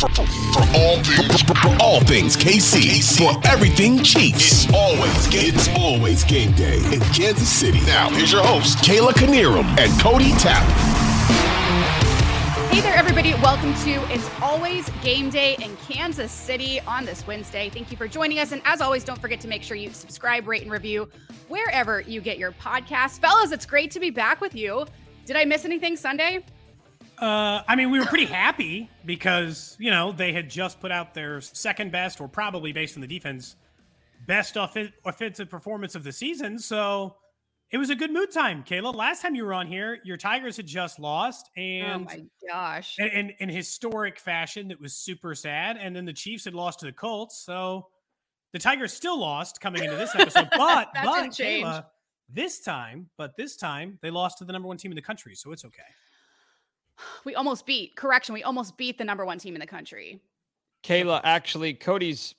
For, for all things, for all things KC, for everything Chiefs. It's always game. It's always game day in Kansas City. Now here's your host Kayla Knierim and Cody Tapp. Hey there, everybody. Welcome to It's Always Game Day in Kansas City on this Wednesday. Thank you for joining us. And as always, don't forget to make sure you subscribe, rate, and review wherever you get your podcast. Fellas, it's great to be back with you. Did I miss anything Sunday? Uh, I mean, we were pretty happy because, you know, they had just put out their second best, or probably based on the defense, best off- offensive performance of the season. So it was a good mood time, Kayla. Last time you were on here, your Tigers had just lost, and oh my gosh, in, in, in historic fashion, that was super sad. And then the Chiefs had lost to the Colts, so the Tigers still lost coming into this episode. But but. Kayla, this time, but this time they lost to the number one team in the country, so it's okay. We almost beat, correction, we almost beat the number one team in the country. Kayla, actually, Cody's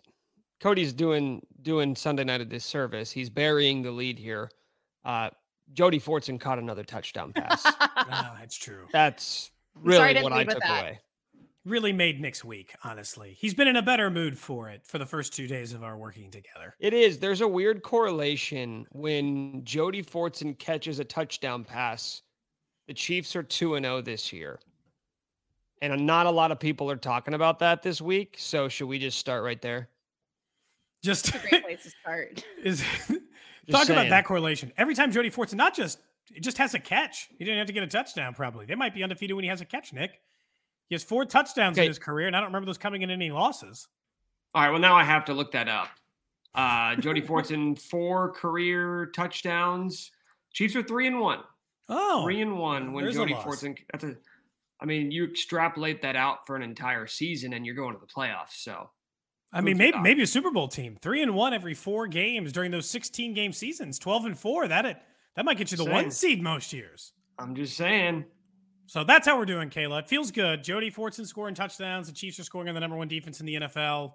Cody's doing doing Sunday night a disservice. He's burying the lead here. Uh, Jody Fortson caught another touchdown pass. That's true. That's really I what I took that. away. Really made Nick's week, honestly. He's been in a better mood for it for the first two days of our working together. It is. There's a weird correlation when Jody Fortson catches a touchdown pass. The Chiefs are 2 and 0 this year. And not a lot of people are talking about that this week. So should we just start right there? Just It's a great place to start. is talk about that correlation. Every time Jody Fortson, not just it just has a catch. He didn't have to get a touchdown. Probably they might be undefeated when he has a catch. Nick, he has four touchdowns in his career, and I don't remember those coming in any losses. All right. Well, now I have to look that up. Uh, Jody Fortson, four career touchdowns. Chiefs are three and one. Oh, Three and one when Jody loss. Fortson. That's a. I mean, you extrapolate that out for an entire season, and you're going to the playoffs. So I mean, maybe maybe a Super Bowl team, three and one every four games during those 16 game seasons, 12 and four. That it that might get you the Same. one seed most years. I'm just saying. So that's how we're doing, Kayla. It feels good. Jody Fortson scoring touchdowns. The Chiefs are scoring on the number one defense in the NFL.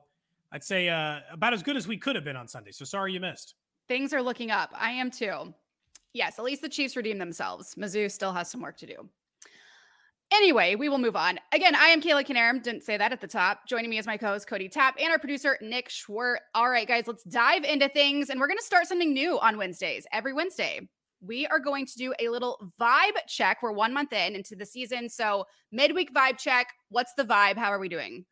I'd say uh, about as good as we could have been on Sunday. So sorry you missed. Things are looking up. I am too. Yes, at least the Chiefs redeemed themselves. Mizzou still has some work to do. Anyway, we will move on. Again, I am Kayla Knierim. Didn't say that at the top. Joining me is my co-host Cody Tapp and our producer Nick Schwerdt. All right, guys, let's dive into things, and we're going to start something new on Wednesdays. Every Wednesday, we are going to do a little vibe check. We're one month in into the season, so midweek vibe check. What's the vibe? How are we doing?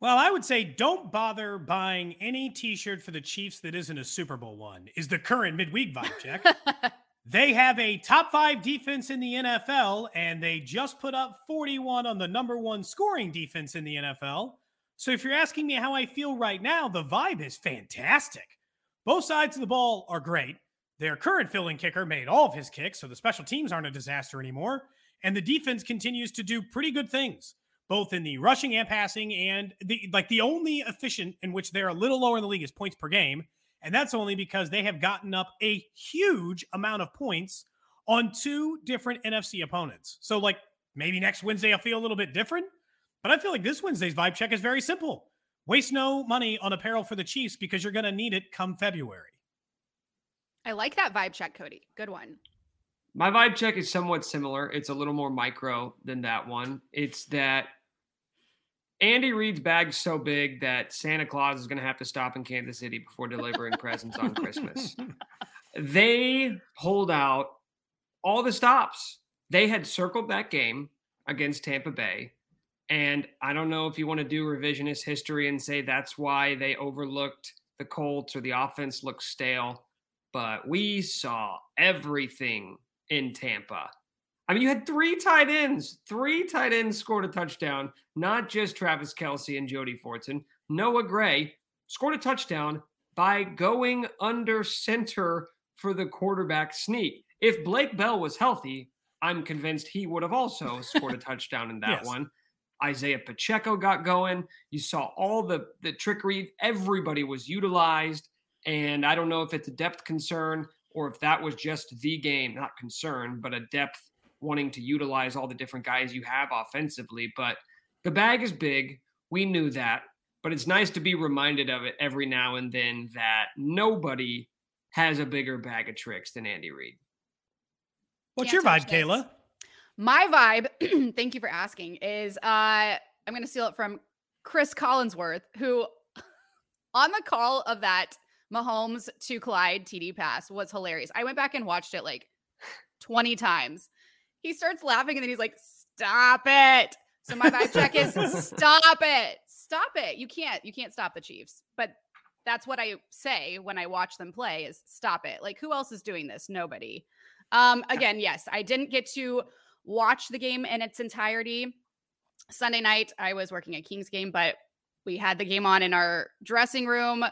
Well, I would say don't bother buying any T-shirt for the Chiefs that isn't a Super Bowl one. Is the current midweek vibe check? They have a top five defense in the NFL, and they just put up 41 on the number one scoring defense in the NFL. So if you're asking me how I feel right now, the vibe is fantastic. Both sides of the ball are great. Their current filling kicker made all of his kicks, so the special teams aren't a disaster anymore. And the defense continues to do pretty good things, both in the rushing and passing, and the like the only efficient in which they're a little lower in the league is points per game. And that's only because they have gotten up a huge amount of points on two different NFC opponents. So, like, maybe next Wednesday I'll feel a little bit different, but I feel like this Wednesday's vibe check is very simple. Waste no money on apparel for the Chiefs because you're going to need it come February. I like that vibe check, Cody. Good one. My vibe check is somewhat similar. It's a little more micro than that one. It's that Andy Reid's bag's so big that Santa Claus is going to have to stop in Kansas City before delivering presents on Christmas. They pulled out all the stops. They had circled that game against Tampa Bay. And I don't know if you want to do revisionist history and say that's why they overlooked the Colts or the offense looked stale, but we saw everything in Tampa. I mean, you had three tight ends. Three tight ends scored a touchdown, not just Travis Kelce and Jody Fortson. Noah Gray scored a touchdown by going under center for the quarterback sneak. If Blake Bell was healthy, I'm convinced he would have also scored a touchdown in that Yes. one. Isaiah Pacheco got going. You saw all the the trickery. Everybody was utilized, and I don't know if it's a depth concern or if that was just the game, not concern, but a depth wanting to utilize all the different guys you have offensively. But the bag is big. We knew that, but it's nice to be reminded of it every now and then that nobody has a bigger bag of tricks than Andy Reid. What's Can't your vibe, this. Kayla? My vibe, thank you for asking, is uh I'm gonna steal it from Chris Collinsworth, who on the call of that Mahomes to Clyde TD pass was hilarious. I went back and watched it like 20 times. He starts laughing and then he's like, stop it. So my vibe check is stop it. Stop it. You can't, you can't stop the Chiefs. But that's what I say when I watch them play is stop it. Like who else is doing this? Nobody. Um, again, yes, I didn't get to watch the game in its entirety. Sunday night, I was working at Kings game, but we had the game on in our dressing room.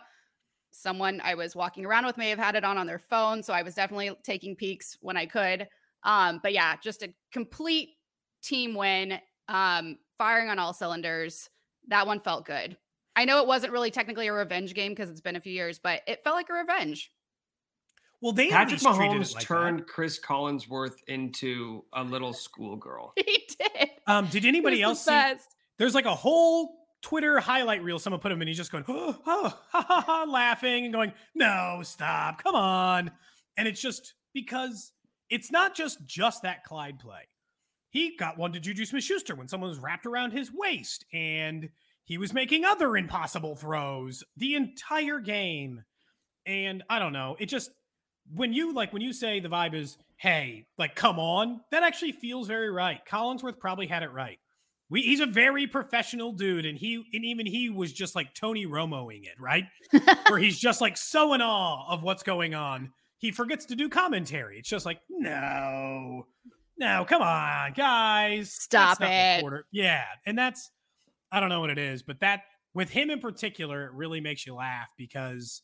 Someone I was walking around with may have had it on on their phone, so I was definitely taking peeks when I could. Um, but yeah, just a complete team win, um, firing on all cylinders. That one felt good. I know it wasn't really technically a revenge game because it's been a few years, but it felt like a revenge. Well, they Patrick least treated it Mahomes like that. turned Chris Collinsworth into a little schoolgirl. He did. Um, did anybody was else the see? best. There's like a whole Twitter highlight reel. Someone put him in. He's just going, oh, oh, ha, ha, ha, laughing and going, no, stop, come on. And it's just because it's not just just that Clyde play. He got one to Juju Smith-Schuster when someone was wrapped around his waist, and he was making other impossible throws the entire game. And I don't know, it just when you like when you say the vibe is hey like come on that actually feels very right collinsworth probably had it right we, he's a very professional dude and he and even he was just like tony romoing it right where he's just like so in awe of what's going on he forgets to do commentary it's just like no no come on guys Stop That's not the it. yeah and that's i don't know what it is but that with him in particular it really makes you laugh because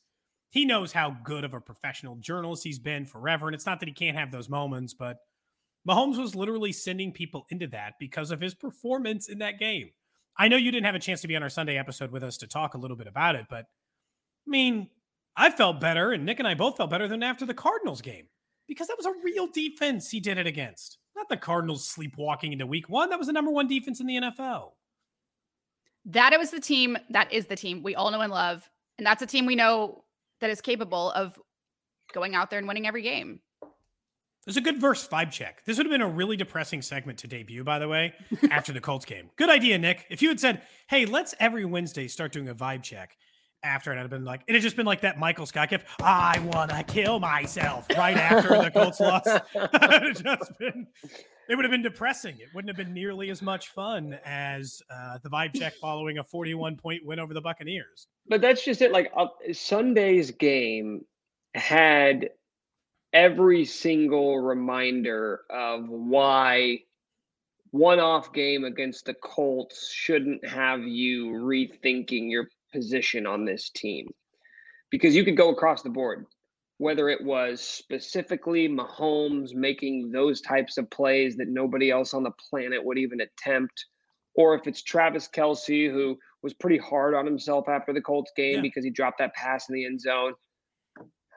he knows how good of a professional journalist he's been forever. And it's not that he can't have those moments, but Mahomes was literally sending people into that because of his performance in that game. I know you didn't have a chance to be on our Sunday episode with us to talk a little bit about it, but I mean, I felt better, and Nick and I both felt better than after the Cardinals game because that was a real defense he did it against. Not the Cardinals sleepwalking into week one. That was the number one defense in the NFL. That it was the team that is the team we all know and love. And that's a team we know that is capable of going out there and winning every game. There's a good verse vibe check. This would have been a really depressing segment to debut, by the way, after the Colts game. Good idea, Nick. If you had said, hey, let's every Wednesday start doing a vibe check after it, I'd have been like, it had just been like that Michael Scott gift, I want to kill myself right after the Colts lost. it, just been, it would have been depressing. It wouldn't have been nearly as much fun as uh, the vibe check following a 41 point win over the Buccaneers. But that's just it. Like uh, Sunday's game had every single reminder of why one off game against the Colts shouldn't have you rethinking your position on this team. Because you could go across the board, whether it was specifically Mahomes making those types of plays that nobody else on the planet would even attempt, or if it's Travis Kelce, who was pretty hard on himself after the Colts game yeah. because he dropped that pass in the end zone.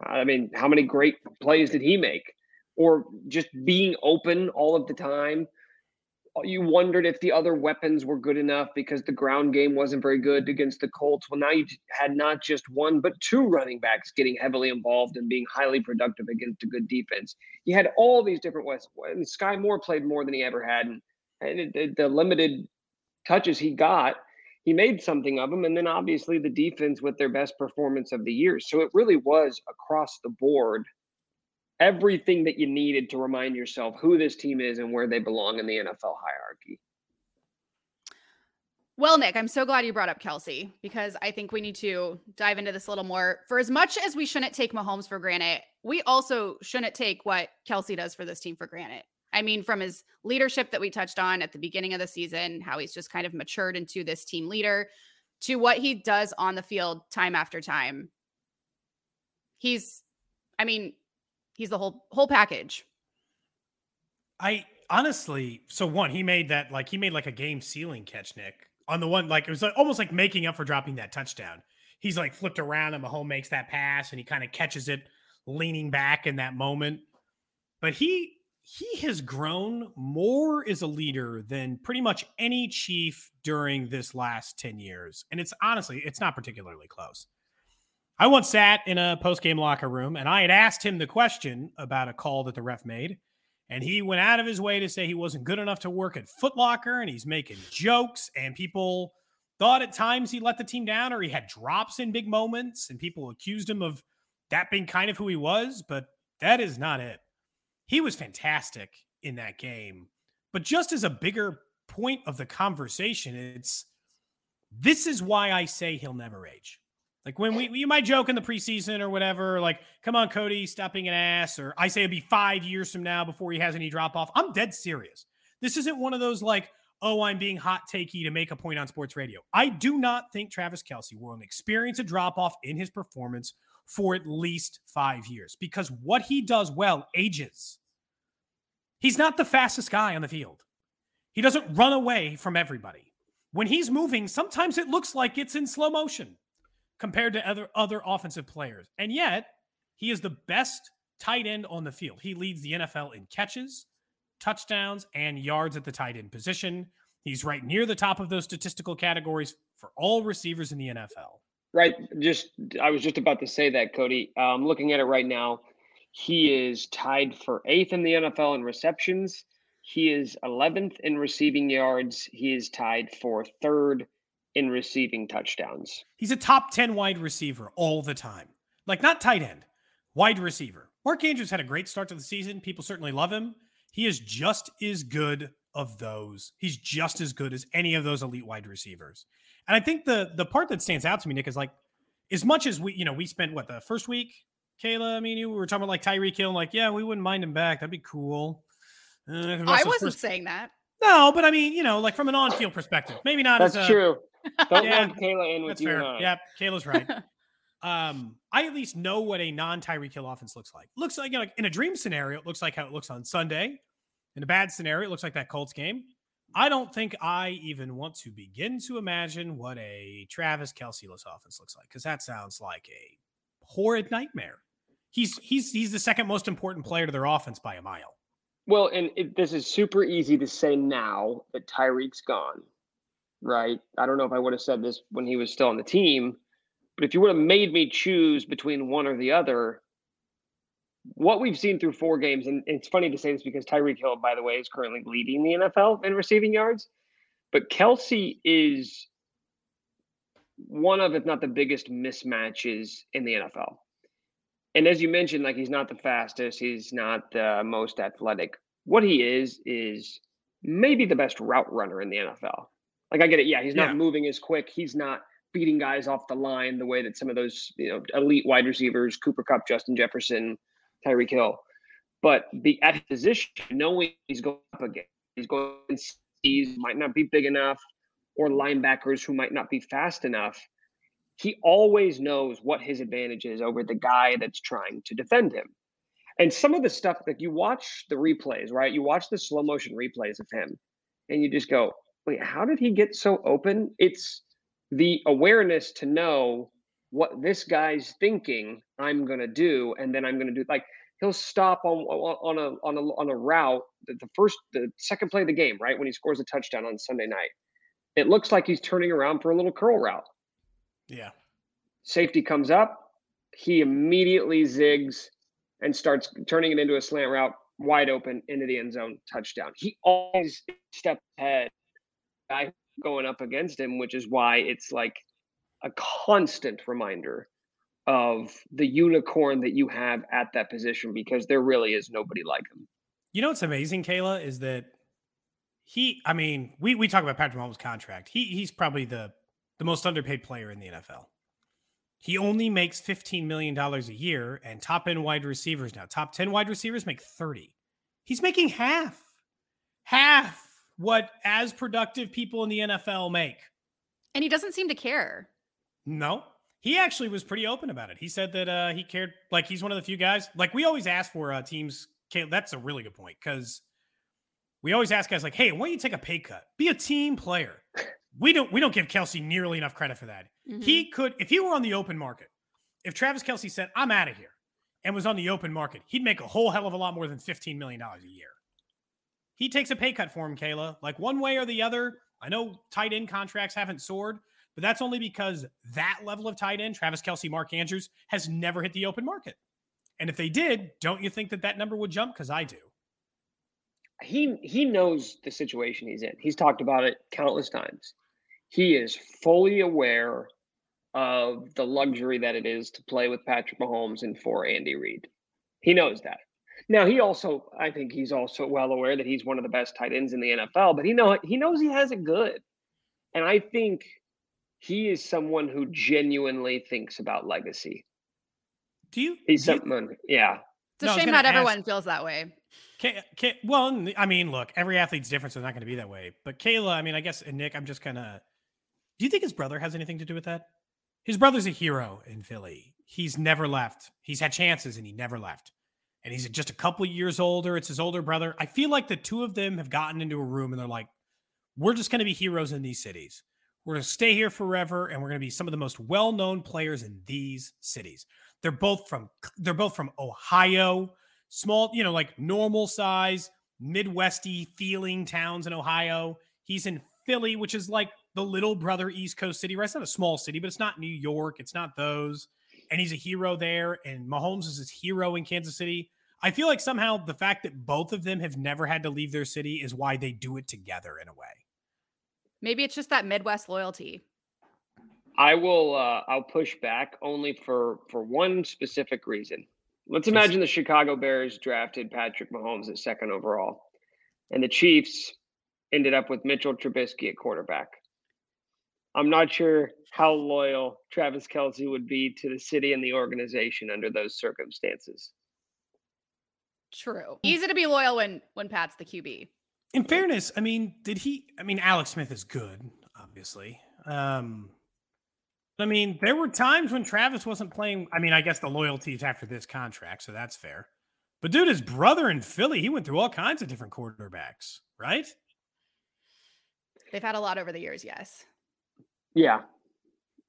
I mean, how many great plays did he make? Or just being open all of the time. You wondered if the other weapons were good enough because the ground game wasn't very good against the Colts. Well, now you had not just one, but two running backs getting heavily involved and being highly productive against a good defense. You had all these different ways. And Skyy Moore played more than he ever had. And, and it, the limited touches he got, he made something of them. And then obviously the defense with their best performance of the year. So it really was across the board everything that you needed to remind yourself who this team is and where they belong in the NFL hierarchy. Well, Nick, I'm so glad you brought up Kelce because I think we need to dive into this a little more. For as much as we shouldn't take Mahomes for granted, we also shouldn't take what Kelce does for this team for granted. I mean, from his leadership that we touched on at the beginning of the season, how he's just kind of matured into this team leader, to what he does on the field time after time. He's, I mean, he's the whole whole package. I honestly, so one, he made that like he made like a game ceiling catch, Nick, on the one like it was like, almost like making up for dropping that touchdown. He's like flipped around and Mahomes makes that pass and he kind of catches it leaning back in that moment. But he he has grown more as a leader than pretty much any chief during this last 10 years. And it's honestly, it's not particularly close. I once sat in a post game locker room and I had asked him the question about a call that the ref made. And he went out of his way to say he wasn't good enough to work at Footlocker and he's making jokes. And people thought at times he let the team down or he had drops in big moments. And people accused him of that being kind of who he was. But that is not it he was fantastic in that game. But just as a bigger point of the conversation, it's this is why I say he'll never age. Like when we you might joke in the preseason or whatever, like, come on, Cody, stop being an ass, or I say it'd be five years from now before he has any drop off. I'm dead serious. This isn't one of those like, oh, I'm being hot takey to make a point on sports radio. I do not think Travis Kelce will experience a drop off in his performance for at least five years because what he does well ages. He's not the fastest guy on the field. He doesn't run away from everybody. When he's moving, sometimes it looks like it's in slow motion compared to other other offensive players. And yet, he is the best tight end on the field. He leads the NFL in catches, touchdowns, and yards at the tight end position. He's right near the top of those statistical categories for all receivers in the NFL. Right. Just I was just about to say that, Cody. I'm um, looking at it right now. He is tied for eighth in the NFL in receptions. He is 11th in receiving yards. He is tied for third in receiving touchdowns. He's a top 10 wide receiver all the time. Like, not tight end, wide receiver. Mark Andrews had a great start to the season. People certainly love him. He is just as good of those. He's just as good as any of those elite wide receivers. And I think the the part that stands out to me, Nick, is like as much as we, you know, we spent what the first week, Kayla. I mean, you were talking about like Tyreek Hill, like, yeah, we wouldn't mind him back. That'd be cool. Uh, I wasn't first... saying that. No, but I mean, you know, like from an on-field perspective, maybe not That's as a, true. Don't yeah, Kayla in with you. Fair. Yeah, Kayla's right. um, I at least know what a non-Tyreek Hill offense looks like. Looks like you know, in a dream scenario, it looks like how it looks on Sunday. In a bad scenario, it looks like that Colts game. I don't think I even want to begin to imagine what a Travis Kelce-less offense looks like because that sounds like a horrid nightmare. He's he's he's the second most important player to their offense by a mile. Well, and it, this is super easy to say now that Tyreek's gone, right? I don't know if I would have said this when he was still on the team, but if you would have made me choose between one or the other, what we've seen through four games, and it's funny to say this because Tyreek Hill, by the way, is currently leading the NFL in receiving yards, but Kelce is one of, if not the biggest mismatches in the NFL. And as you mentioned, like he's not the fastest, he's not the most athletic. What he is is maybe the best route runner in the NFL. Like I get it, yeah, he's not yeah. moving as quick, he's not beating guys off the line the way that some of those you know elite wide receivers, Cooper Kupp, Justin Jefferson, Tyreek Hill. but be at his position, knowing he's going up again, he's going he might not be big enough, or linebackers who might not be fast enough. He always knows what his advantage is over the guy that's trying to defend him. And some of the stuff that you watch the replays, right? You watch the slow motion replays of him, and you just go, wait, how did he get so open? It's the awareness to know what this guy's thinking I'm going to do, and then I'm going to do like he'll stop on on a on a on a route the first the second play of the game, right when he scores a touchdown on Sunday night. It looks like he's turning around for a little curl route. Yeah. Safety comes up, he immediately zigs and starts turning it into a slant route wide open into the end zone touchdown. He always steps ahead guy going up against him, which is why it's like a constant reminder of the unicorn that you have at that position because there really is nobody like him. You know what's amazing, Kayla, is that he I mean, we we talk about Patrick Mahomes' contract. He he's probably the the most underpaid player in the NFL. He only makes $15 million a year, and top end wide receivers now, top 10 wide receivers make 30. He's making half, half what as productive people in the NFL make. And he doesn't seem to care. No, he actually was pretty open about it. He said that uh, he cared, like he's one of the few guys. Like we always ask for uh, teams. That's a really good point because we always ask guys like, "Hey, why don't you take a pay cut? Be a team player." We don't. We don't give Kelce nearly enough credit for that. Mm-hmm. He could, if he were on the open market, if Travis Kelce said, "I'm out of here," and was on the open market, he'd make a whole hell of a lot more than fifteen million dollars a year. He takes a pay cut for him, Kayla. Like one way or the other. I know tight end contracts haven't soared, but that's only because that level of tight end, Travis Kelce, Mark Andrews, has never hit the open market. And if they did, don't you think that that number would jump? Because I do. He he knows the situation he's in. He's talked about it countless times. He is fully aware of the luxury that it is to play with Patrick Mahomes and for Andy Reid. He knows that. Now he also, I think he's also well aware that he's one of the best tight ends in the NFL, but he know he knows he has it good. And I think he is someone who genuinely thinks about legacy. Do you? He's do you, yeah. It's a no, shame not ask, everyone feels that way. Kay, Kay, well, I mean, look, every athlete's different, so it's not going to be that way. But Kayla, I mean, I guess, and Nick, I'm just kind of. Do you think his brother has anything to do with that? His brother's a hero in Philly. He's never left. He's had chances and he never left. And he's just a couple years older. It's his older brother. I feel like the two of them have gotten into a room and they're like, we're just going to be heroes in these cities. We're going to stay here forever, and we're going to be some of the most well-known players in these cities. They're both from they're both from Ohio, small, you know, like normal size, Midwesty feeling towns in Ohio. He's in Philly, which is like the little brother East Coast city, right? It's not a small city, but it's not New York. It's not those. And he's a hero there. And Mahomes is his hero in Kansas City. I feel like somehow the fact that both of them have never had to leave their city is why they do it together in a way. Maybe it's just that Midwest loyalty. I will. Uh, I'll push back only for for one specific reason. Let's imagine the Chicago Bears drafted Patrick Mahomes at second overall, and the Chiefs ended up with Mitchell Trubisky at quarterback. I'm not sure how loyal Travis Kelce would be to the city and the organization under those circumstances. True. Easy to be loyal when when Pat's the QB in fairness, I mean, did he? I mean, Alex Smith is good, obviously. Um, I mean, there were times when Travis wasn't playing. I mean, I guess the loyalty is after this contract, so that's fair. But dude, his brother in Philly, he went through all kinds of different quarterbacks, right? They've had a lot over the years, yes. Yeah.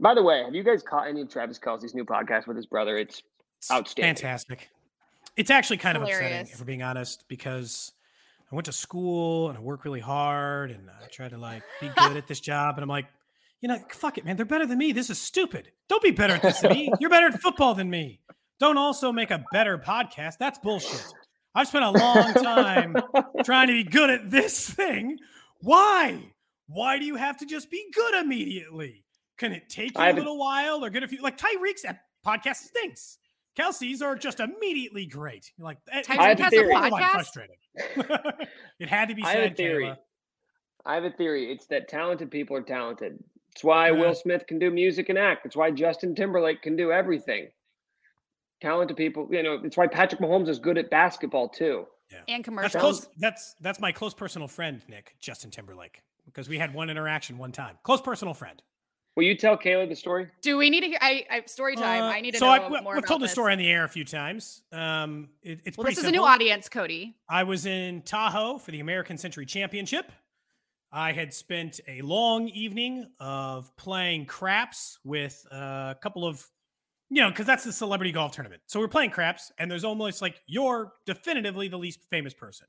By the way, have you guys caught any of Travis Kelce's new podcast with his brother? It's, it's outstanding. Fantastic. It's actually kind it's of hilarious. upsetting, if we're being honest, because I went to school and I work really hard and I try to like be good at this job. And I'm like, you know, fuck it, man. They're better than me. This is stupid. Don't be better at this than me. You're better at football than me. Don't also make a better podcast. That's bullshit. I've spent a long time trying to be good at this thing. Why? Why do you have to just be good immediately? Can it take you a little while or get a few? Like Tyreek's podcast stinks. Kelce's are just immediately great. You're like, eh, Tyreek has a podcast. Frustrating. it had to be I said, have a theory. Kayla. I have a theory. It's that talented people are talented. It's why yeah. Will Smith can do music and act. It's why Justin Timberlake can do everything. talented people. You know, it's why Patrick Mahomes is good at basketball too. Yeah. And That's commercials. close. That's that's my close personal friend, Nick Justin Timberlake, because we had one interaction one time. Close personal friend. Will you tell Kayla the story? Do we need to hear? I, I story time. Uh, I need to so know I, we- more we've about told the story on the air a few times. Um, it- it's Well, pretty this is a new audience, Cody. I was in Tahoe for the American Century Championship. I had spent a long evening of playing craps with a couple of, you know, because that's the celebrity golf tournament. So we're playing craps, and there's almost like you're definitively the least famous person.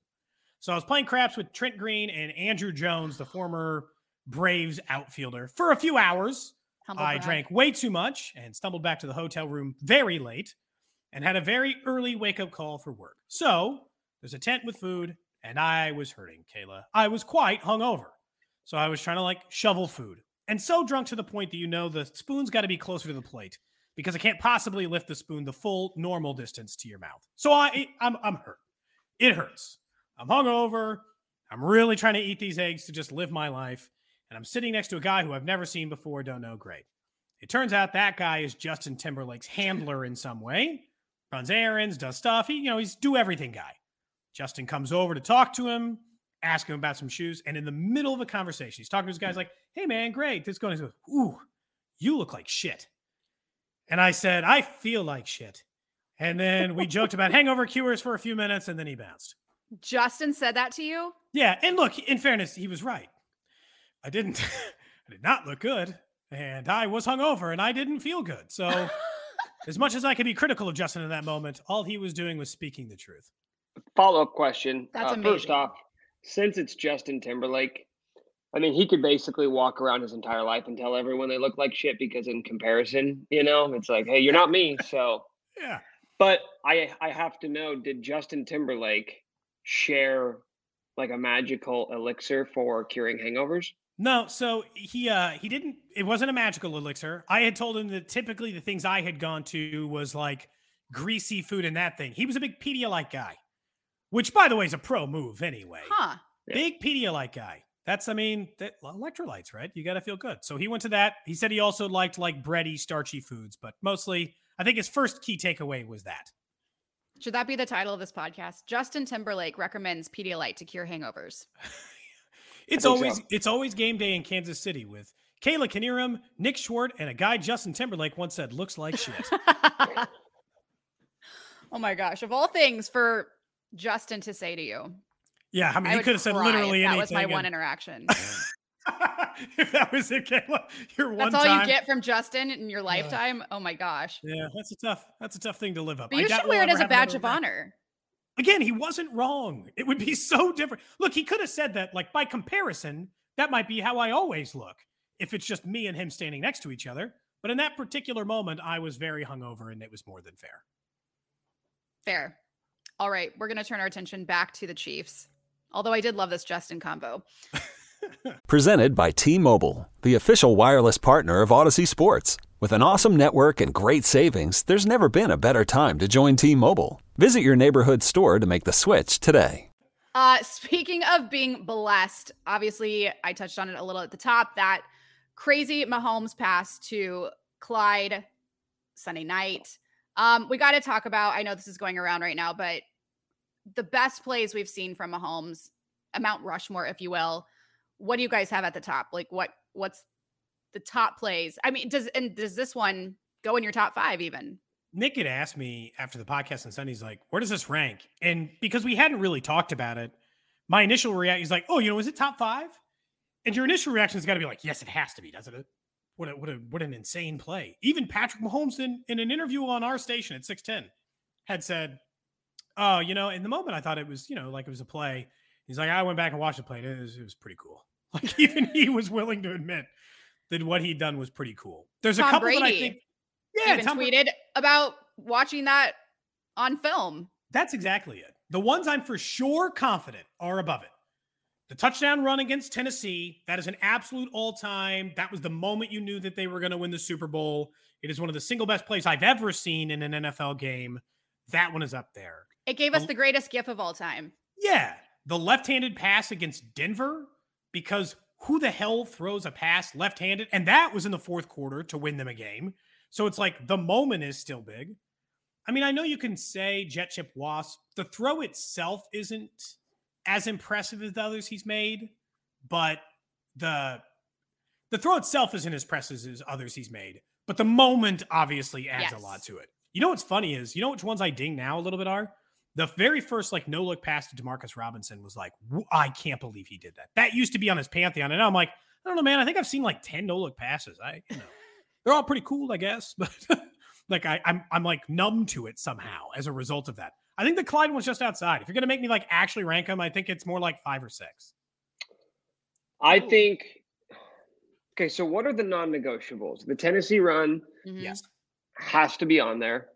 So I was playing craps with Trent Green and Andruw Jones, the former Braves outfielder, for a few hours. Humble I brag. drank way too much and stumbled back to the hotel room very late and had a very early wake up call for work. So there's a tent with food, and I was hurting, Kayla. I was quite hungover. So I was trying to like shovel food and so drunk to the point that you know the spoon's got to be closer to the plate because I can't possibly lift the spoon the full normal distance to your mouth. So I, I'm, I'm hurt. It hurts. I'm hungover. I'm really trying to eat these eggs to just live my life. And I'm sitting next to a guy who I've never seen before, don't know great. It turns out that guy is Justin Timberlake's handler in some way. Runs errands, does stuff. He, you know, he's do everything guy. Justin comes over to talk to him, ask him about some shoes, and in the middle of a conversation, he's talking to his guys like, "Hey man, great, this going." He goes, "Ooh, you look like shit." And I said, "I feel like shit." And then we joked about hangover cures for a few minutes, and then he bounced. Justin said that to you. Yeah, and look, in fairness, he was right. I didn't I did not look good, and I was hungover and I didn't feel good. So as much as I could be critical of Justin in that moment, all he was doing was speaking the truth. Follow up question. That's uh, First amazing. off, since it's Justin Timberlake, I mean, he could basically walk around his entire life and tell everyone they look like shit because, in comparison, you know, it's like, hey, you're not me. So, Yeah. but I I have to know, did Justin Timberlake share like a magical elixir for curing hangovers? No, so he uh he didn't it wasn't a magical elixir. I had told him that typically the things I had gone to was like greasy food and that thing. He was a big Pedialyte guy. Which by the way is a pro move anyway. Huh. Big Pedialyte guy. That's, I mean, that electrolytes, right? You got to feel good. So he went to that. He said he also liked like bready, starchy foods, but mostly, I think his first key takeaway was that. Should that be the title of this podcast? Justin Timberlake recommends Pedialyte to cure hangovers. It's always so. it's always game day in Kansas City with Kayla Knierim, Nick Schwerdt, and a guy Justin Timberlake once said looks like shit. oh my gosh! Of all things for Justin to say to you, yeah, I mean, I he could have said literally if anything. That was my one interaction. if that was it, Kayla, your one That's all time. you get from Justin in your lifetime. Oh my gosh! Yeah, that's a tough. That's a tough thing to live up. But you doubt should wear it as a badge of event. honor. Again, he wasn't wrong. It would be so different. Look, he could have said that, like, by comparison, that might be how I always look if it's just me and him standing next to each other. But in that particular moment, I was very hungover and it was more than fair. Fair. All right, we're gonna turn our attention back to the Chiefs. Although I did love this Justin combo. Presented by T Mobile, the official wireless partner of Audacy Sports. With an awesome network and great savings, there's never been a better time to join T Mobile. Visit your neighborhood store to make the switch today. Uh, speaking of being blessed, obviously I touched on it a little at the top. That crazy Mahomes pass to Clyde Sunday night. Um, we got to talk about. I know this is going around right now, but the best plays we've seen from Mahomes, a Mount Rushmore, if you will. What do you guys have at the top? Like what? What's the top plays? I mean, does and does this one go in your top five even? Nick had asked me after the podcast on Sunday, he's like, where does this rank? And because we hadn't really talked about it, my initial reaction is like, oh, you know, is it top five? And your initial reaction has got to be like, yes, it has to be, doesn't it? What a, what a, what an insane play. Even Patrick Mahomes in, in an interview on our station at 610 had said, oh, you know, in the moment I thought it was, you know, like it was a play. He's like, I went back and watched the play. And it was, it was pretty cool. Like even he was willing to admit that what he'd done was pretty cool. There's a Tom couple that I think, yeah, even Tom tweeted about watching that on film. That's exactly it. The ones I'm for sure confident are above it. The touchdown run against Tennessee, that is an absolute all time. That was the moment you knew that they were going to win the Super Bowl. It is one of the single best plays I've ever seen in an NFL game. That one is up there. It gave us Um, the greatest gif of all time. Yeah. The left handed pass against Denver, because who the hell throws a pass left handed? And that was in the fourth quarter to win them a game. So it's like the moment is still big. I mean, I know you can say jet chip wasp. The throw itself isn't as impressive as the others he's made, but the the throw itself isn't as impressive as others he's made. But the moment obviously adds Yes. a lot to it. You know what's funny is you know which ones I ding now a little bit are the very first like no look pass to Demarcus Robinson was like I can't believe he did that. That used to be on his pantheon, and now I'm like I don't know, man. I think I've seen like ten no look passes. I you know they're all pretty cool, I guess, but like I, I'm I'm like numb to it somehow as a result of that. I think the Clyde one's just outside. If you're gonna make me like actually rank them, I think it's more like five or six. I think. Okay, so what are the non-negotiables? The Tennessee run Mhm. Yes. has to be on there.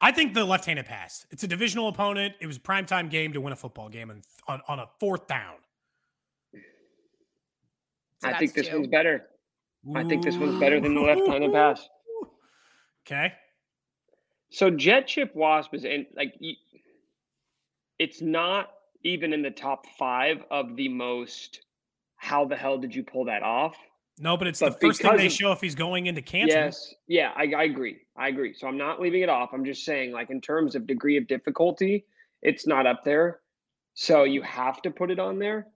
I think the left-handed pass. It's a divisional opponent. It was a primetime game to win a football game and on, on a fourth down. So I think this two. one's better. I think this one's better than the left-handed pass. Okay. So jet chip wasp is in like it's not even in the top five of the most. How the hell did you pull that off? No, but it's But the first thing they of- show if he's going into Canton. Yes, yeah, I, I agree. I agree. So I'm not leaving it off. I'm just saying, like in terms of degree of difficulty, it's not up there. So you have to put it on there.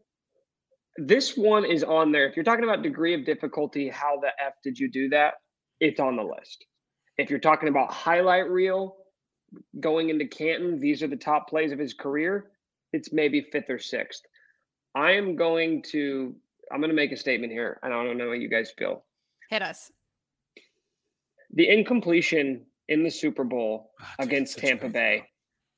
This one is on there. If you're talking about degree of difficulty, how the f did you do that? It's on the list. If you're talking about highlight reel going into Canton, these are the top plays of his career. It's maybe fifth or sixth. I am going to. I'm going to make a statement here, and I don't know how you guys feel Hit us. the incompletion in the Super Bowl dude, against Tampa great Bay.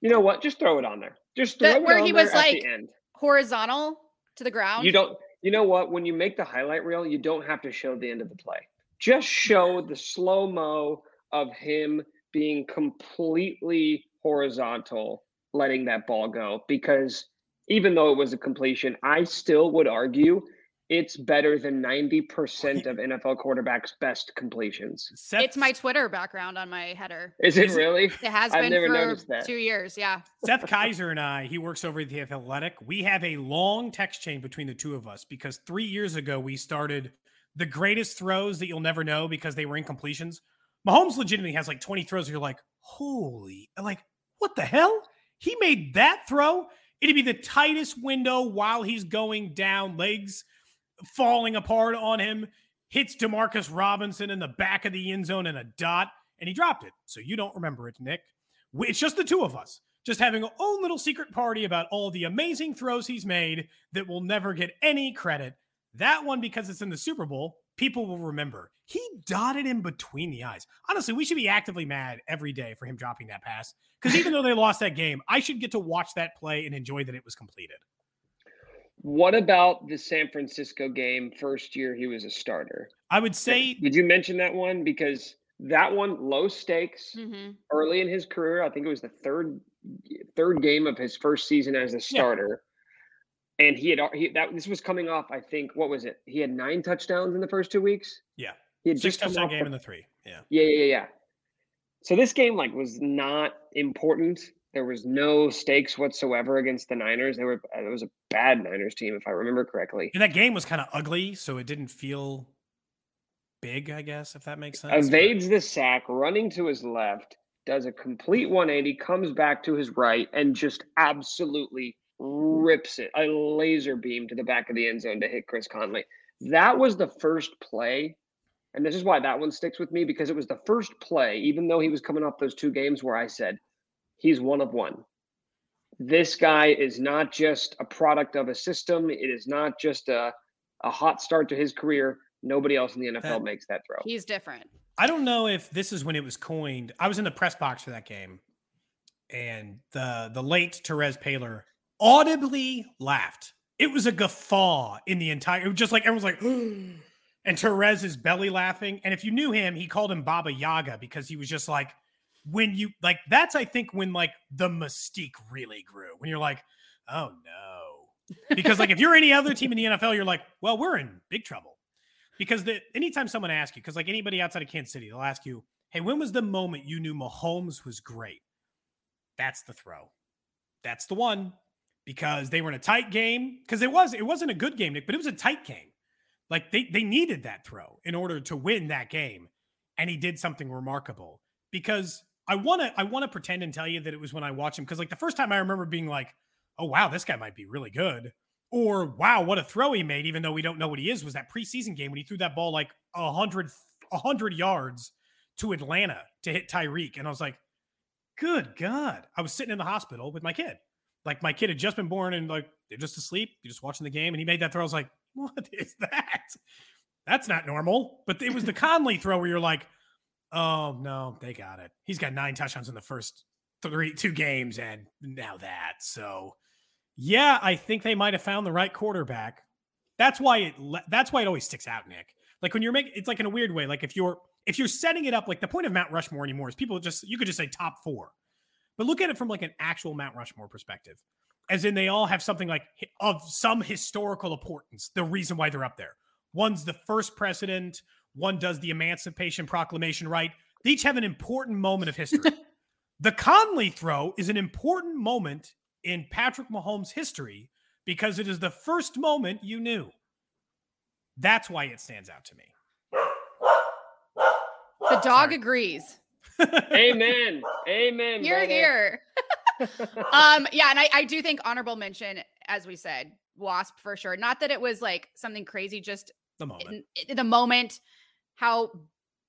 You know what? Just throw it on there. Just throw The- it where on he there was at like- the end. Horizontal to the ground. You don't. You know what? When you make the highlight reel, you don't have to show the end of the play. Just show the slow mo of him being completely horizontal, letting that ball go. Because even though it was a completion, I still would argue it's better than ninety percent of NFL quarterbacks' best completions. Seth, It's my Twitter background on my header. Is it- really? It has I've been never for that. two years. Yeah. Seth Keysor and I, he works over at the Athletic. We have a long text chain between the two of us because three years ago we started the greatest throws that you'll never know because they were incompletions. Mahomes legitimately has like 20 throws. Where you're like, holy, like, what the hell? He made that throw. It'd be the tightest window while he's going down, legs falling apart on him, hits Demarcus Robinson in the back of the end zone in a dot, and he dropped it. So you don't remember it, Nick. It's just the two of us, just having our own little secret party about all the amazing throws he's made that will never get any credit. That one, because it's in the Super Bowl, people will remember. He dotted in between the eyes. Honestly, we should be actively mad every day for him dropping that pass. Because even though they lost that game, I should get to watch that play and enjoy that it was completed. What about the San Francisco game? First year he was a starter. I would say Did you mention that one? Because that one, low stakes, hmm early in his career. I think it was the third third game of his first season as a starter. And he had al- he, that this was coming off. I think what was it? He had nine touchdowns in the first two weeks. Yeah. he had six just come touchdown off game the- in the three. Yeah. Yeah, yeah, yeah. So this game like was not important. There was no stakes whatsoever against the Niners. They were uh, it was a bad Niners team if I remember correctly. And that game was kind of ugly, so it didn't feel big, I guess, if that makes sense. Evades the sack, running to his left, does a complete 180, comes back to his right, and just absolutely rips it a laser beam to the back of the end zone to hit Chris Conley. That was the first play. And this is why that one sticks with me because it was the first play, even though he was coming off those two games where I said, he's one of one. This guy is not just a product of a system. It is not just a, a hot start to his career. Nobody else in the NFL That- makes that throw. He's different. I don't know if this is when it was coined. I was in the press box for that game, and the the late Terez Paylor audibly laughed. It was a guffaw in the entire. It was just like everyone's like, and Terez is belly laughing. And if you knew him, he called him Baba Yaga because he was just like, when you like that's I think when like the mystique really grew. When you're like, oh no, because like if you're any other team in the NFL, you're like, well, we're in big trouble. Because the anytime someone asks you, because like anybody outside of Kansas City, they'll ask you, "Hey, when was the moment you knew Mahomes was great?" That's the throw. That's the one. Because they were in a tight game. Because it was, it wasn't a good game, Nick, but it was a tight game. Like they they needed that throw in order to win that game, and he did something remarkable. Because I want to I want to pretend and tell you that it was when I watched him because like the first time I remember being like, oh wow, this guy might be really good, or wow, what a throw he made, even though we don't know what he is. Was that preseason game when he threw that ball like a hundred a hundred yards to Atlanta to hit Tyreek, and I was like, good God, I was sitting in the hospital with my kid, like my kid had just been born and like they're just asleep, you're just watching the game, and he made that throw. I was like, what is that? That's not normal. But it was the Conley throw where you're like Oh no, they got it. He's got nine touchdowns in the first three two games, and now that. So, yeah, I think they might have found the right quarterback. That's why it. That's why it always sticks out, Nick. Like when you're making, it's like in a weird way. Like if you're if you're setting it up, like the point of Mount Rushmore anymore is people just you could just say top four, but look at it from like an actual Mount Rushmore perspective, as in they all have something like of some historical importance. The reason why they're up there. One's the first president. One does the Emancipation Proclamation right. They each have an important moment of history. the Conley throw is an important moment in Patrick Mahomes' history because it is the first moment you knew. That's why it stands out to me. The dog Sorry. agrees. Amen. Amen. Here, here. um, yeah, and I, I do think honorable mention, as we said, Wasp for sure. Not that it was like something crazy, just the moment. In, in the moment how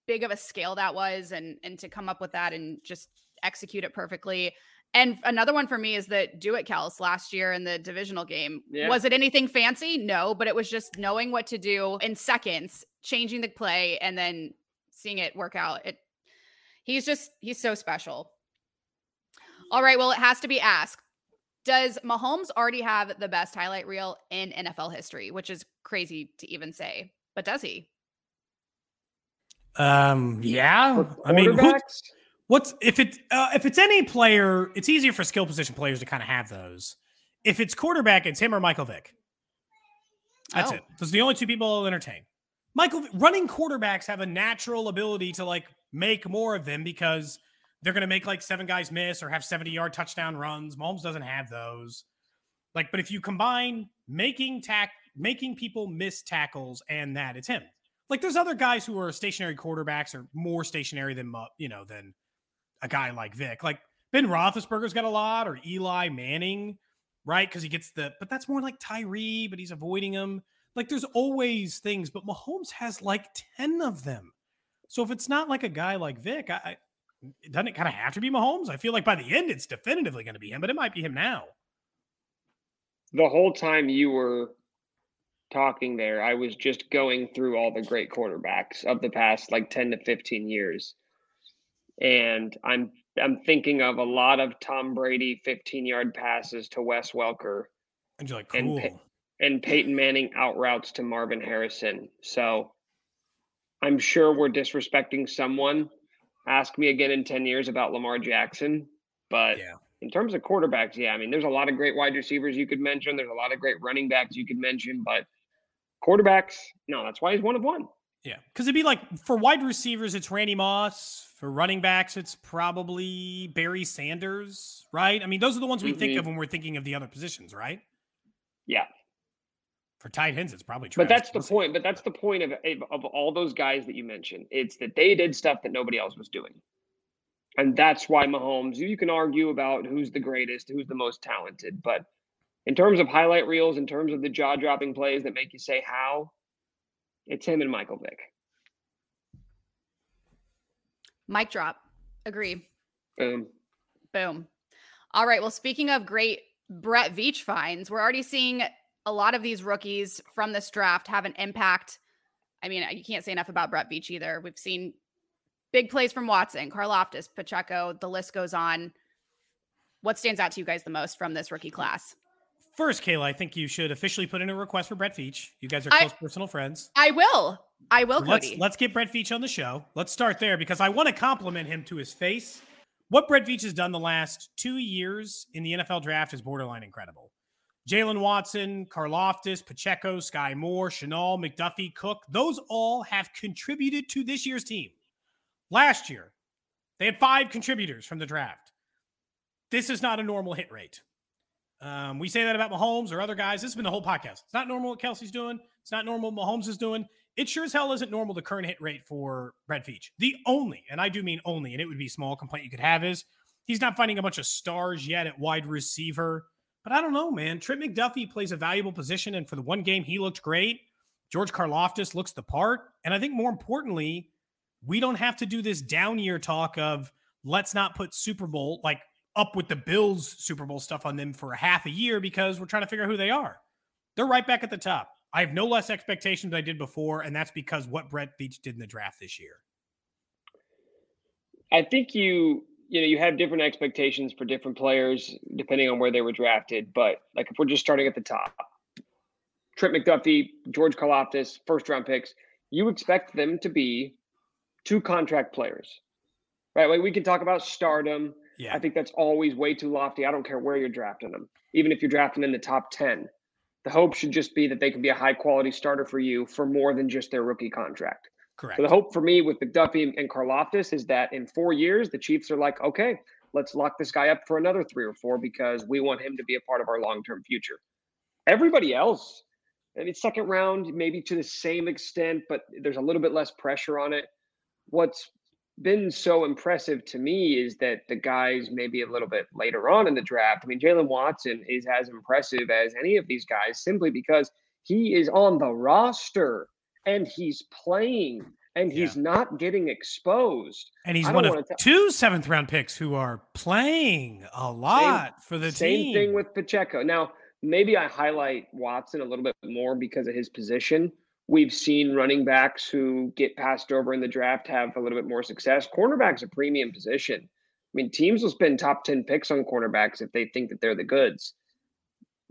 big of a scale that was and and to come up with that and just execute it perfectly. And another one for me is that do it Kels last year in the divisional game. Yeah. Was it anything fancy? No, but it was just knowing what to do in seconds, changing the play, and then seeing it work out. It he's just he's so special. All right, well, it has to be asked. Does Mahomes already have the best highlight reel in NFL history, which is crazy to even say, but does he? Um, yeah. I mean, who, what's if it uh, if it's any player, it's easier for skill position players to kind of have those. If it's quarterback, it's him or Michael Vick. That's oh. it. Those are the only two people I'll entertain. Michael running quarterbacks have a natural ability to like make more of them because they're going to make like seven guys miss or have 70 yard touchdown runs. Mahomes doesn't have those. Like, but if you combine making tack, making people miss tackles and that, it's him like there's other guys who are stationary quarterbacks or more stationary than you know than a guy like Vick. Like Ben Roethlisberger's got a lot, or Eli Manning, right? Because he gets the, but that's more like Tyree, but he's avoiding him. Like there's always things, but Mahomes has like ten of them. So if it's not like a guy like Vick, I, I doesn't it kind of have to be Mahomes? I feel like by the end it's definitively going to be him, but it might be him now. The whole time you were talking there, I was just going through all the great quarterbacks of the past like 10 to 15 years. And I'm I'm thinking of a lot of Tom Brady 15-yard passes to Wes Welker. And you're like, cool. And, and Peyton Manning out routes to Marvin Harrison. So I'm sure we're disrespecting someone. Ask me again in 10 years about Lamar Jackson. But yeah. in terms of quarterbacks, yeah, I mean, there's a lot of great wide receivers you could mention. There's a lot of great running backs you could mention, but Quarterbacks, no, that's why he's one of one. Yeah, because it'd be like for wide receivers, it's Randy Moss. For running backs, it's probably Barry Sanders, right? I mean, those are the ones we mm-hmm. think of when we're thinking of the other positions, right? Yeah. For tight ends, it's probably. Travis but that's the point. But that's the point of of all those guys that you mentioned. It's that they did stuff that nobody else was doing, and that's why Mahomes. You can argue about who's the greatest, who's the most talented, but in terms of highlight reels, in terms of the jaw dropping plays that make you say how, it's him and Michael Vick. Mic drop. Agree. Boom. Boom. All right. Well, speaking of great Brett Veach finds, we're already seeing a lot of these rookies from this draft have an impact. I mean, you can't say enough about Brett Veach either. We've seen big plays from Watson, Karlaftis, Pacheco, the list goes on. What stands out to you guys the most from this rookie class? First, Kayla, I think you should officially put in a request for Brett Veach. You guys are close I, personal friends. I will. I will, Cody. Let's, let's get Brett Veach on the show. Let's start there because I want to compliment him to his face. What Brett Veach has done the last two years in the NFL draft is borderline incredible. Jaylen Watson, Karlaftis, Pacheco, Sky Moore, Chenal, McDuffie, Cook, those all have contributed to this year's team. Last year, they had five contributors from the draft. This is not a normal hit rate. Um, we say that about Mahomes or other guys. This has been the whole podcast. It's not normal what Kelce's doing. It's not normal what Mahomes is doing. it sure as hell isn't normal the current hit rate for Brett Veach. The only, and I do mean only, and it would be small complaint you could have is he's not finding a bunch of stars yet at wide receiver. But I don't know, man. Trent McDuffie plays a valuable position, and for the one game he looked great. George Karlaftis looks the part, and I think more importantly, we don't have to do this down year talk of let's not put Super Bowl like up with the Bills Super Bowl stuff on them for a half a year because we're trying to figure out who they are. They're right back at the top. I have no less expectations I did before, and that's because what Brett Veach did in the draft this year. I think you you know you have different expectations for different players depending on where they were drafted. But like if we're just starting at the top, Trent McDuffie, George Karlaftis, first round picks, you expect them to be two contract players, right? Like we can talk about stardom. Yeah. I think that's always way too lofty. I don't care where you're drafting them, even if you're drafting in the top 10. The hope should just be that they can be a high quality starter for you for more than just their rookie contract. Correct. So the hope for me with McDuffie and Karlaftis is that in four years, the Chiefs are like, okay, let's lock this guy up for another three or four because we want him to be a part of our long term future. Everybody else, I mean, second round, maybe to the same extent, but there's a little bit less pressure on it. What's been so impressive to me is that the guys maybe a little bit later on in the draft. I mean, Jaylen Watson is as impressive as any of these guys simply because he is on the roster and he's playing and he's yeah. not getting exposed. And he's one of t- two seventh round picks who are playing a lot same, for the same team. Same thing with Pacheco. Now, maybe I highlight Watson a little bit more because of his position We've seen running backs who get passed over in the draft have a little bit more success. Cornerback's are a premium position. I mean, teams will spend top 10 picks on cornerbacks if they think that they're the goods.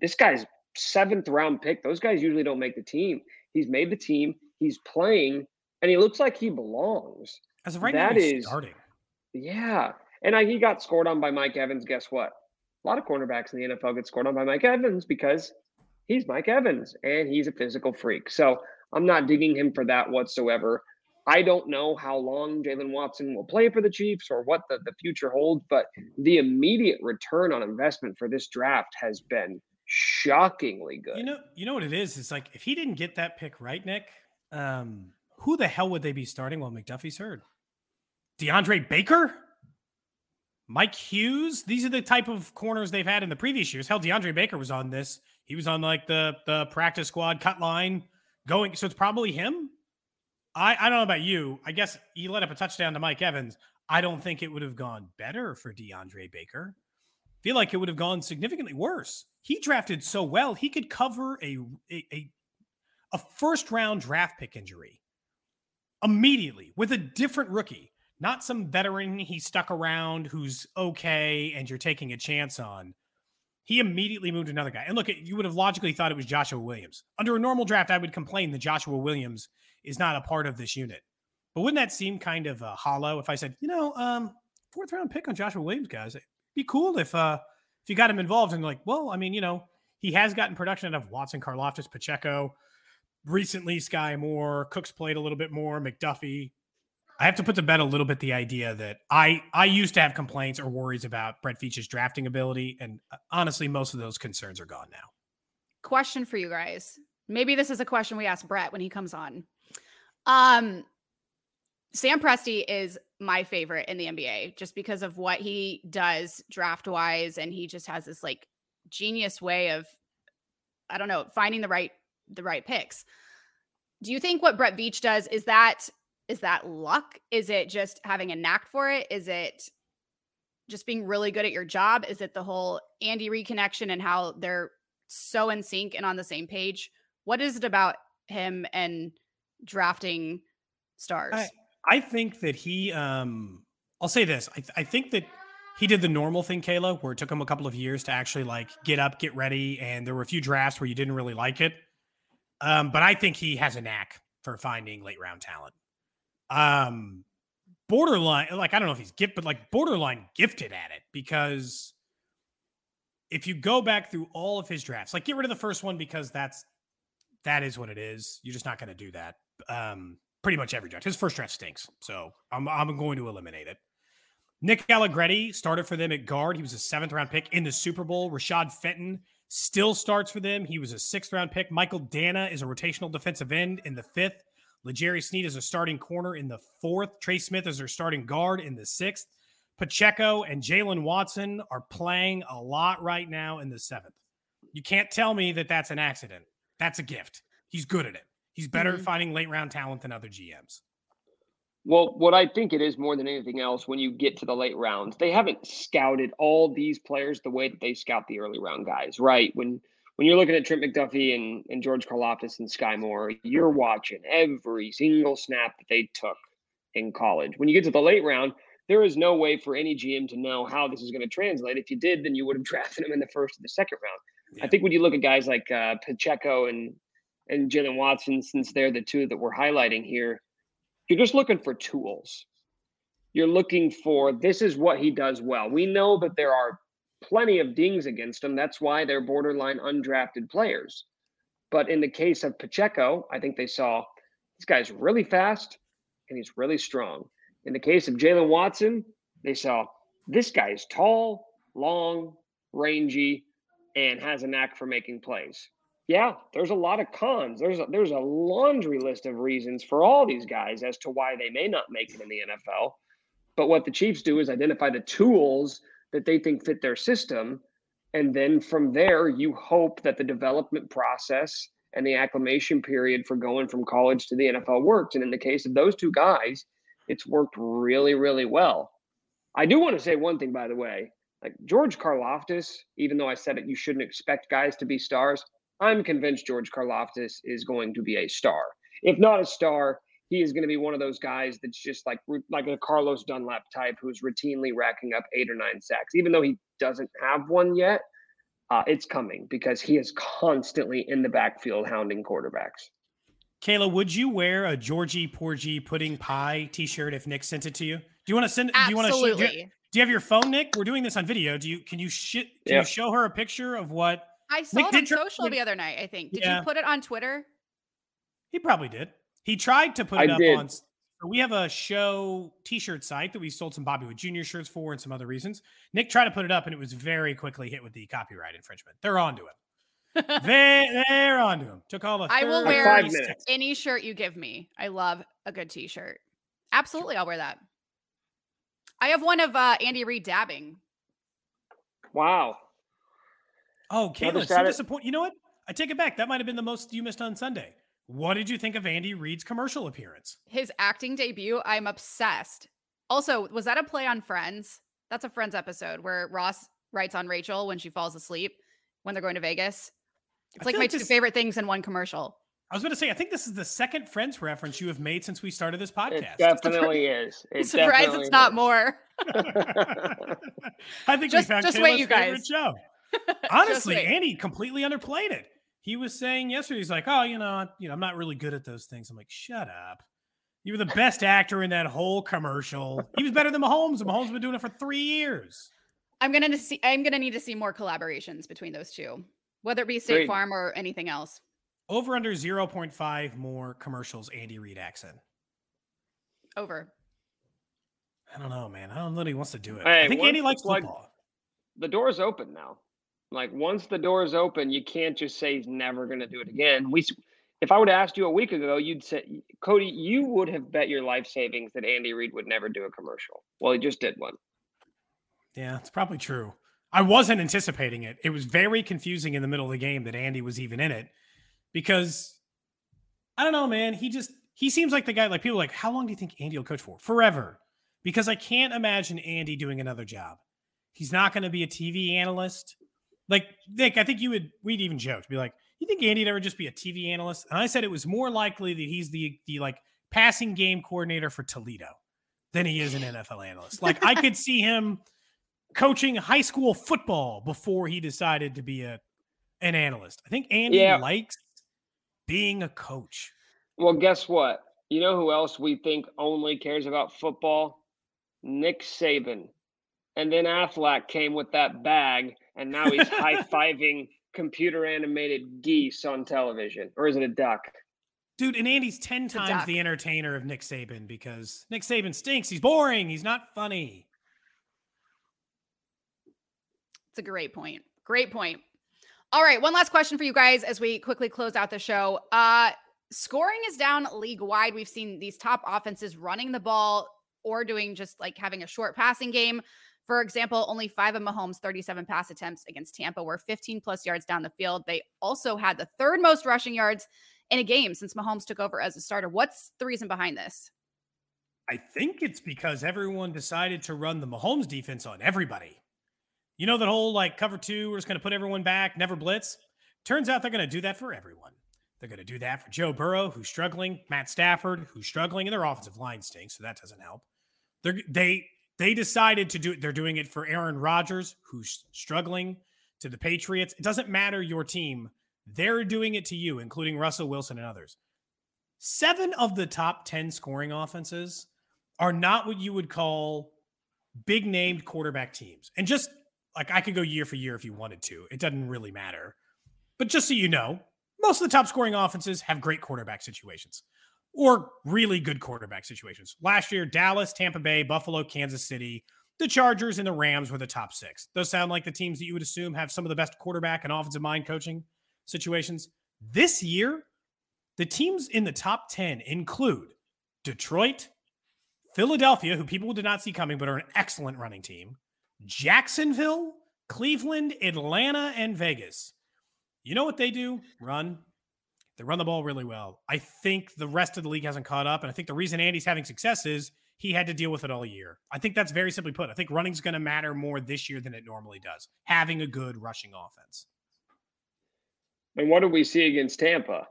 This guy's seventh round pick. Those guys usually don't make the team. He's made the team. He's playing, and he looks like he belongs. As of right that now, he's is, starting. Yeah. And I, he got scored on by Mike Evans. Guess what? A lot of cornerbacks in the NFL get scored on by Mike Evans because he's Mike Evans and he's a physical freak. So I'm not digging him for that whatsoever. I don't know how long Jaylen Watson will play for the Chiefs or what the, the future holds, but the immediate return on investment for this draft has been shockingly good. You know, you know what it is? It's like if he didn't get that pick right, Nick, um, who the hell would they be starting while McDuffie's hurt? DeAndre Baker? Mike Hughes? These are the type of corners they've had in the previous years. Hell, DeAndre Baker was on this. He was on like the the practice squad cut line going. So it's probably him. I, I don't know about you. I guess he let up a touchdown to Mike Evans. I don't think it would have gone better for DeAndre Baker. Feel like it would have gone significantly worse. He drafted so well, he could cover a, a, a first round draft pick injury immediately with a different rookie, not some veteran he stuck around who's okay and you're taking a chance on he immediately moved another guy. And look, you would have logically thought it was Joshua Williams. Under a normal draft, I would complain that Joshua Williams is not a part of this unit. But wouldn't that seem kind of uh, hollow if I said, you know, um, fourth round pick on Joshua Williams, guys? It'd be cool if uh, if you got him involved and like, well, I mean, you know, he has gotten production out of Watson, Karlaftis, Pacheco, recently Sky Moore, Cooks played a little bit more, McDuffie. I have to put to bed a little bit the idea that I I used to have complaints or worries about Brett Veach's drafting ability, and uh, honestly, most of those concerns are gone now. Question for you guys. Maybe this is a question we ask Brett when he comes on. Um, Sam Presti is my favorite in the NBA just because of what he does draft wise, and he just has this like genius way of, I don't know, finding the right the right picks. Do you think what Brett Veach does is that is that luck? Is it just having a knack for it? Is it just being really good at your job? Is it the whole Andy Reid connection and how they're so in sync and on the same page? What is it about him and drafting stars? I, I think that he, um, I'll say this. I, th- I think that he did the normal thing, Kayla, where it took him a couple of years to actually like get up, get ready. And there were a few drafts where you didn't really like it. Um, but I think he has a knack for finding late round talent um borderline like I don't know if he's gift, but like borderline gifted at it because if you go back through all of his drafts, like get rid of the first one because that's that is what it is. You're just not going to do that. Um, pretty much every draft. His first draft stinks, so I'm I'm going to eliminate it. Nick Allegretti started for them at guard. He was a seventh round pick in the Super Bowl. Rashad Fenton still starts for them. He was a sixth round pick. Michael Danna is a rotational defensive end in the fifth. L'Jarius Sneed is a starting corner in the fourth. Trey Smith is their starting guard in the sixth. Pacheco and Jaylen Watson are playing a lot right now in the seventh. You can't tell me that that's an accident. That's a gift. He's good at it. He's better Mhm. at finding late round talent than other GMs. Well, what I think it is more than anything else, when you get to the late rounds, they haven't scouted all these players the way that they scout the early round guys, right? When when you're looking at Trent McDuffie and, and George Karlaftis and Sky Moore, you're watching every single snap that they took in college. When you get to the late round, there is no way for any GM to know how this is going to translate. If you did, then you would have drafted him in the first or the second round. I think when you look at guys like uh, Pacheco and and Jaylen Watson, since they're the two that we're highlighting here, you're just looking for tools. You're looking for this is what he does well. We know that there are plenty of dings against them. That's why they're borderline undrafted players. But in the case of Pacheco, I think they saw this guy's really fast and he's really strong. In the case of Jaylen Watson, they saw this guy is tall, long, rangy, and has a knack for making plays. Yeah, there's a lot of cons. There's a, there's a laundry list of reasons for all these guys as to why they may not make it in the NFL. But what the Chiefs do is identify the tools that they think fit their system. And then from there, you hope that the development process and the acclimation period for going from college to the NFL works. And in the case of those two guys, it's worked really, really well. I do want to say one thing, by the way. Like George Karlaftis, even though I said it, you shouldn't expect guys to be stars. I'm convinced George Karlaftis is going to be a star. If not a star, he is going to be one of those guys that's just like like a Carlos Dunlap type who's routinely racking up eight or nine sacks. Even though he doesn't have one yet, uh, it's coming because he is constantly in the backfield hounding quarterbacks. Kayla, would you wear a Georgie Porgy pudding pie T-shirt if Nick sent it to you? Do you want to send? Do you want to? Do you, Absolutely. do you have your phone, Nick? We're doing this on video. Do you? Can you shit? Can Yeah. you show her a picture of what? I saw Nick it on did try- social the other night, I think. Did Yeah. you put it on Twitter? He probably did. He tried to put I it up did. on. We have a show T-shirt site that we sold some Bobby Wood Jr. shirts for and some other reasons. Nick tried to put it up, and it was very quickly hit with the copyright infringement. They're onto him. they, they're onto him. Took all the. I will wear five seconds. minutes. any shirt you give me. I love a good t-shirt. Absolutely, I'll wear that. I have one of uh, Andy Reid dabbing. Wow. Oh, Another Kayla, so Saturday- disappointed. You know what? I take it back. That might have been the most you missed on Sunday. What did you think of Andy Reid's commercial appearance? His acting debut, I'm obsessed. Also, was that a play on Friends? That's a Friends episode where Ross writes on Rachel when she falls asleep when they're going to Vegas. It's I like my like two this- favorite things in one commercial. I was going to say, I think this is the second Friends reference you have made since we started this It podcast. definitely is. It Surprised definitely it's not is. more. I think Just- we found just Kayla's wait, you favorite guys. show. Honestly. Andy completely underplayed it. He was saying yesterday, he's like, "Oh, you know, you know, I'm not really good at those things." I'm like, "Shut up! You were the best actor in that whole commercial. He was better than Mahomes, and Mahomes has been doing it for three years." I'm gonna see. I'm gonna need to see more collaborations between those two, whether it be State Agreed. Farm or anything else. Over under 0.5 more commercials. Andy Reid accent. Over. I don't know, man. I don't know that he wants to do it. Hey, I think Andy likes plug- football. the door's open now. Like once the door's open, you can't just say he's never going to do it again. We, if I would have asked you a week ago, you'd say, Cody, you would have bet your life savings that Andy Reid would never do a commercial. Well, he just did one. Yeah, it's probably true. I wasn't anticipating it. It was very confusing in the middle of the game that Andy was even in it because I don't know, man. He just he seems like the guy. Like people like, how long do you think Andy will coach for? Forever. Because I can't imagine Andy doing another job. He's not going to be a TV analyst. Like Nick, I think you would. We'd even joked, be like, you think Andy'd ever just be a TV analyst? And I said it was more likely that he's the the like passing game coordinator for Toledo than he is an NFL analyst. Like I could see him coaching high school football before he decided to be a an analyst. I think Andy Yeah. likes being a coach. Well, guess what? You know who else we think only cares about football? Nick Saban. And then Aflac came with that bag, and now he's high fiving computer animated geese on television. Or is it a duck? Dude, and Andy's 10 a times the entertainer of Nick Saban because Nick Saban stinks. He's boring. He's not funny. It's a great point. Great point. All right, one last question for you guys as we quickly close out the show. Uh scoring is down league wide. We've seen these top offenses running the ball or doing just like having a short passing game. For example, only five of Mahomes' 37 pass attempts against Tampa were 15 plus yards down the field. They also had the third most rushing yards in a game since Mahomes took over as a starter. What's the reason behind this? I think it's because everyone decided to run the Mahomes defense on everybody. You know that whole like cover two, we're just going to put everyone back, never blitz. Turns out they're going to do that for everyone. They're going to do that for Joe Burrow, who's struggling, Matt Stafford, who's struggling, and their offensive line stinks, so that doesn't help. They're, they they decided to do it. They're doing it for Aaron Rodgers, who's struggling, to the Patriots. It doesn't matter your team. They're doing it to you, including Russell Wilson and others. Seven of the top 10 scoring offenses are not what you would call big named quarterback teams. And just like I could go year for year if you wanted to, it doesn't really matter. But just so you know, most of the top scoring offenses have great quarterback situations or really good quarterback situations. Last year, Dallas, Tampa Bay, Buffalo, Kansas City, the Chargers, and the Rams were the top six. Those sound like the teams that you would assume have some of the best quarterback and offensive mind coaching situations. This year, the teams in the top 10 include Detroit, Philadelphia, who people did not see coming, but are an excellent running team, Jacksonville, Cleveland, Atlanta, and Vegas. You know what they do? Run. They run the ball really well. I think the rest of the league hasn't caught up. And I think the reason Andy's having success is he had to deal with it all year. I think that's very simply put. I think running's going to matter more this year than it normally does, having a good rushing offense. And what did we see against Tampa?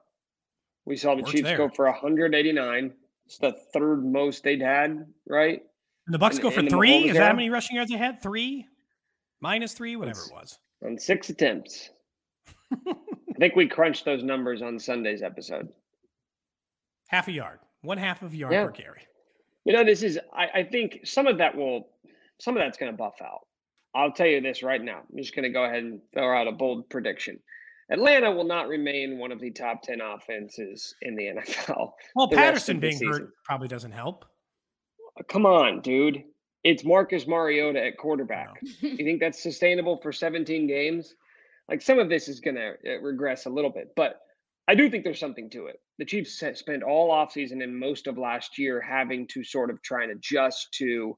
We saw the Works Chiefs there. go for 189. It's the third most they'd had, right? And the Bucks in, go for three. Is that how many rushing yards they had? Three, minus three, whatever it was. On six attempts. I think we crunched those numbers on Sunday's episode. Half a yard, one half of a yard yeah. per carry. You know, this is. I, I think some of that will, some of that's going to buff out. I'll tell you this right now. I'm just going to go ahead and throw out a bold prediction. Atlanta will not remain one of the top 10 offenses in the NFL. Well, Patterson being season. hurt probably doesn't help. Uh, come on, dude. It's Marcus Mariota at quarterback. you think that's sustainable for 17 games? Like some of this is going to uh, regress a little bit, but I do think there's something to it. The Chiefs spent all offseason and most of last year having to sort of try and adjust to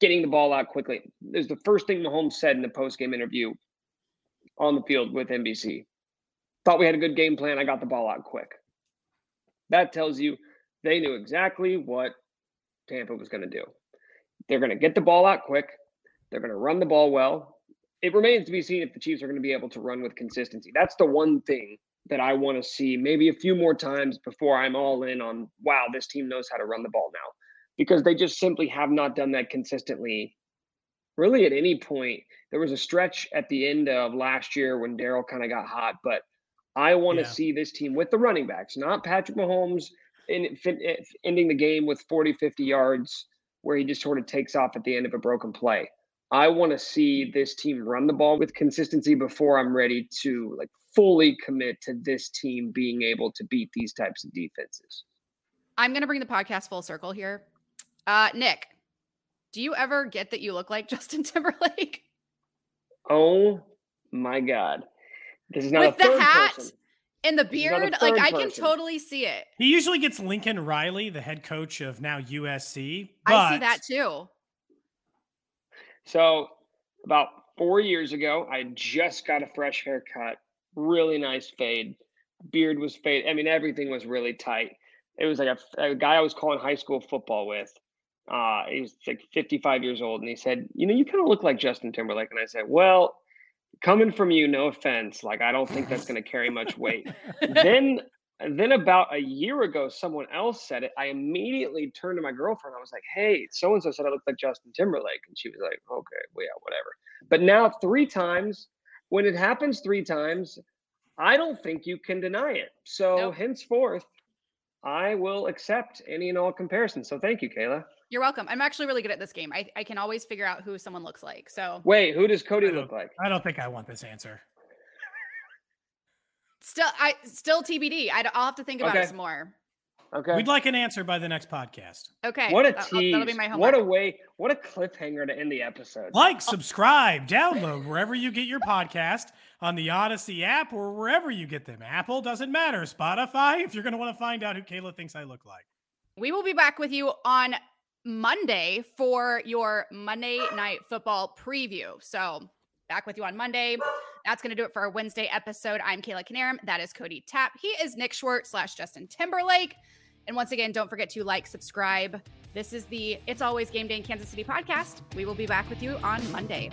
getting the ball out quickly. There's the first thing Mahomes said in the post-game interview on the field with NBC. Thought we had a good game plan. I got the ball out quick. That tells you they knew exactly what Tampa was going to do. They're going to get the ball out quick. They're going to run the ball well. It remains to be seen if the Chiefs are going to be able to run with consistency. That's the one thing that I want to see maybe a few more times before I'm all in on, wow, this team knows how to run the ball now. Because they just simply have not done that consistently, really at any point. There was a stretch at the end of last year when Darrel kind of got hot, but I want to yeah. see this team with the running backs, not Patrick Mahomes in, in, eh, ending the game with 40, 50 yards where he just sort of takes off at the end of a broken play. I want to see this team run the ball with consistency before I'm ready to like fully commit to this team being able to beat these types of defenses. I'm going to bring the podcast full circle here. Uh, Nick, do you ever get that you look like Justin Timberlake? Oh my God. This is not with the hat person. and the beard. Like I can totally see it. He usually gets Lincoln Riley, the head coach of now USC. I see that too. So about four years ago, I just got a fresh haircut, really nice fade. Beard was fade. I mean, everything was really tight. It was like a, a guy I was calling high school football with. Uh, he was like 55 years old, and he said, "You know, you kind of look like Justin Timberlake." And I said, "Well, coming from you, no offense, like I don't think that's going to carry much weight. then then about a year ago, someone else said it. I immediately turned to my girlfriend. I was like, "Hey, so and so said I looked like Justin Timberlake," and she was like, "Okay, well, yeah, whatever." But now three times, when it happens three times, I don't think you can deny it. So nope. henceforth, I will accept any and all comparisons. So thank you, Kayla. You're welcome. I'm actually really good at this game. I, I can always figure out who someone looks like. So wait, who does Cody look like? I don't think I want this answer. Still, I still TBD. I, will have to think about okay. it some more. Okay. We'd like an answer by the next podcast. Okay. What a I'll- tease! That'll be my homework. what a way! What a cliffhanger to end the episode. Like, oh. subscribe, download wherever you get your podcast on the Audacy app or wherever you get them. Apple doesn't matter. Spotify, if you're going to want to find out who Kayla thinks I look like. We will be back with you on Monday for your Monday night football preview. So back with you on Monday. That's going to do it for our Wednesday episode. I'm Kayla Knierim. That is Cody Tapp. He is Nick Schwerdt slash Justin Timberlake. And once again, don't forget to like, subscribe. This is the It's Always Game Day in Kansas City podcast. We will be back with you on Monday.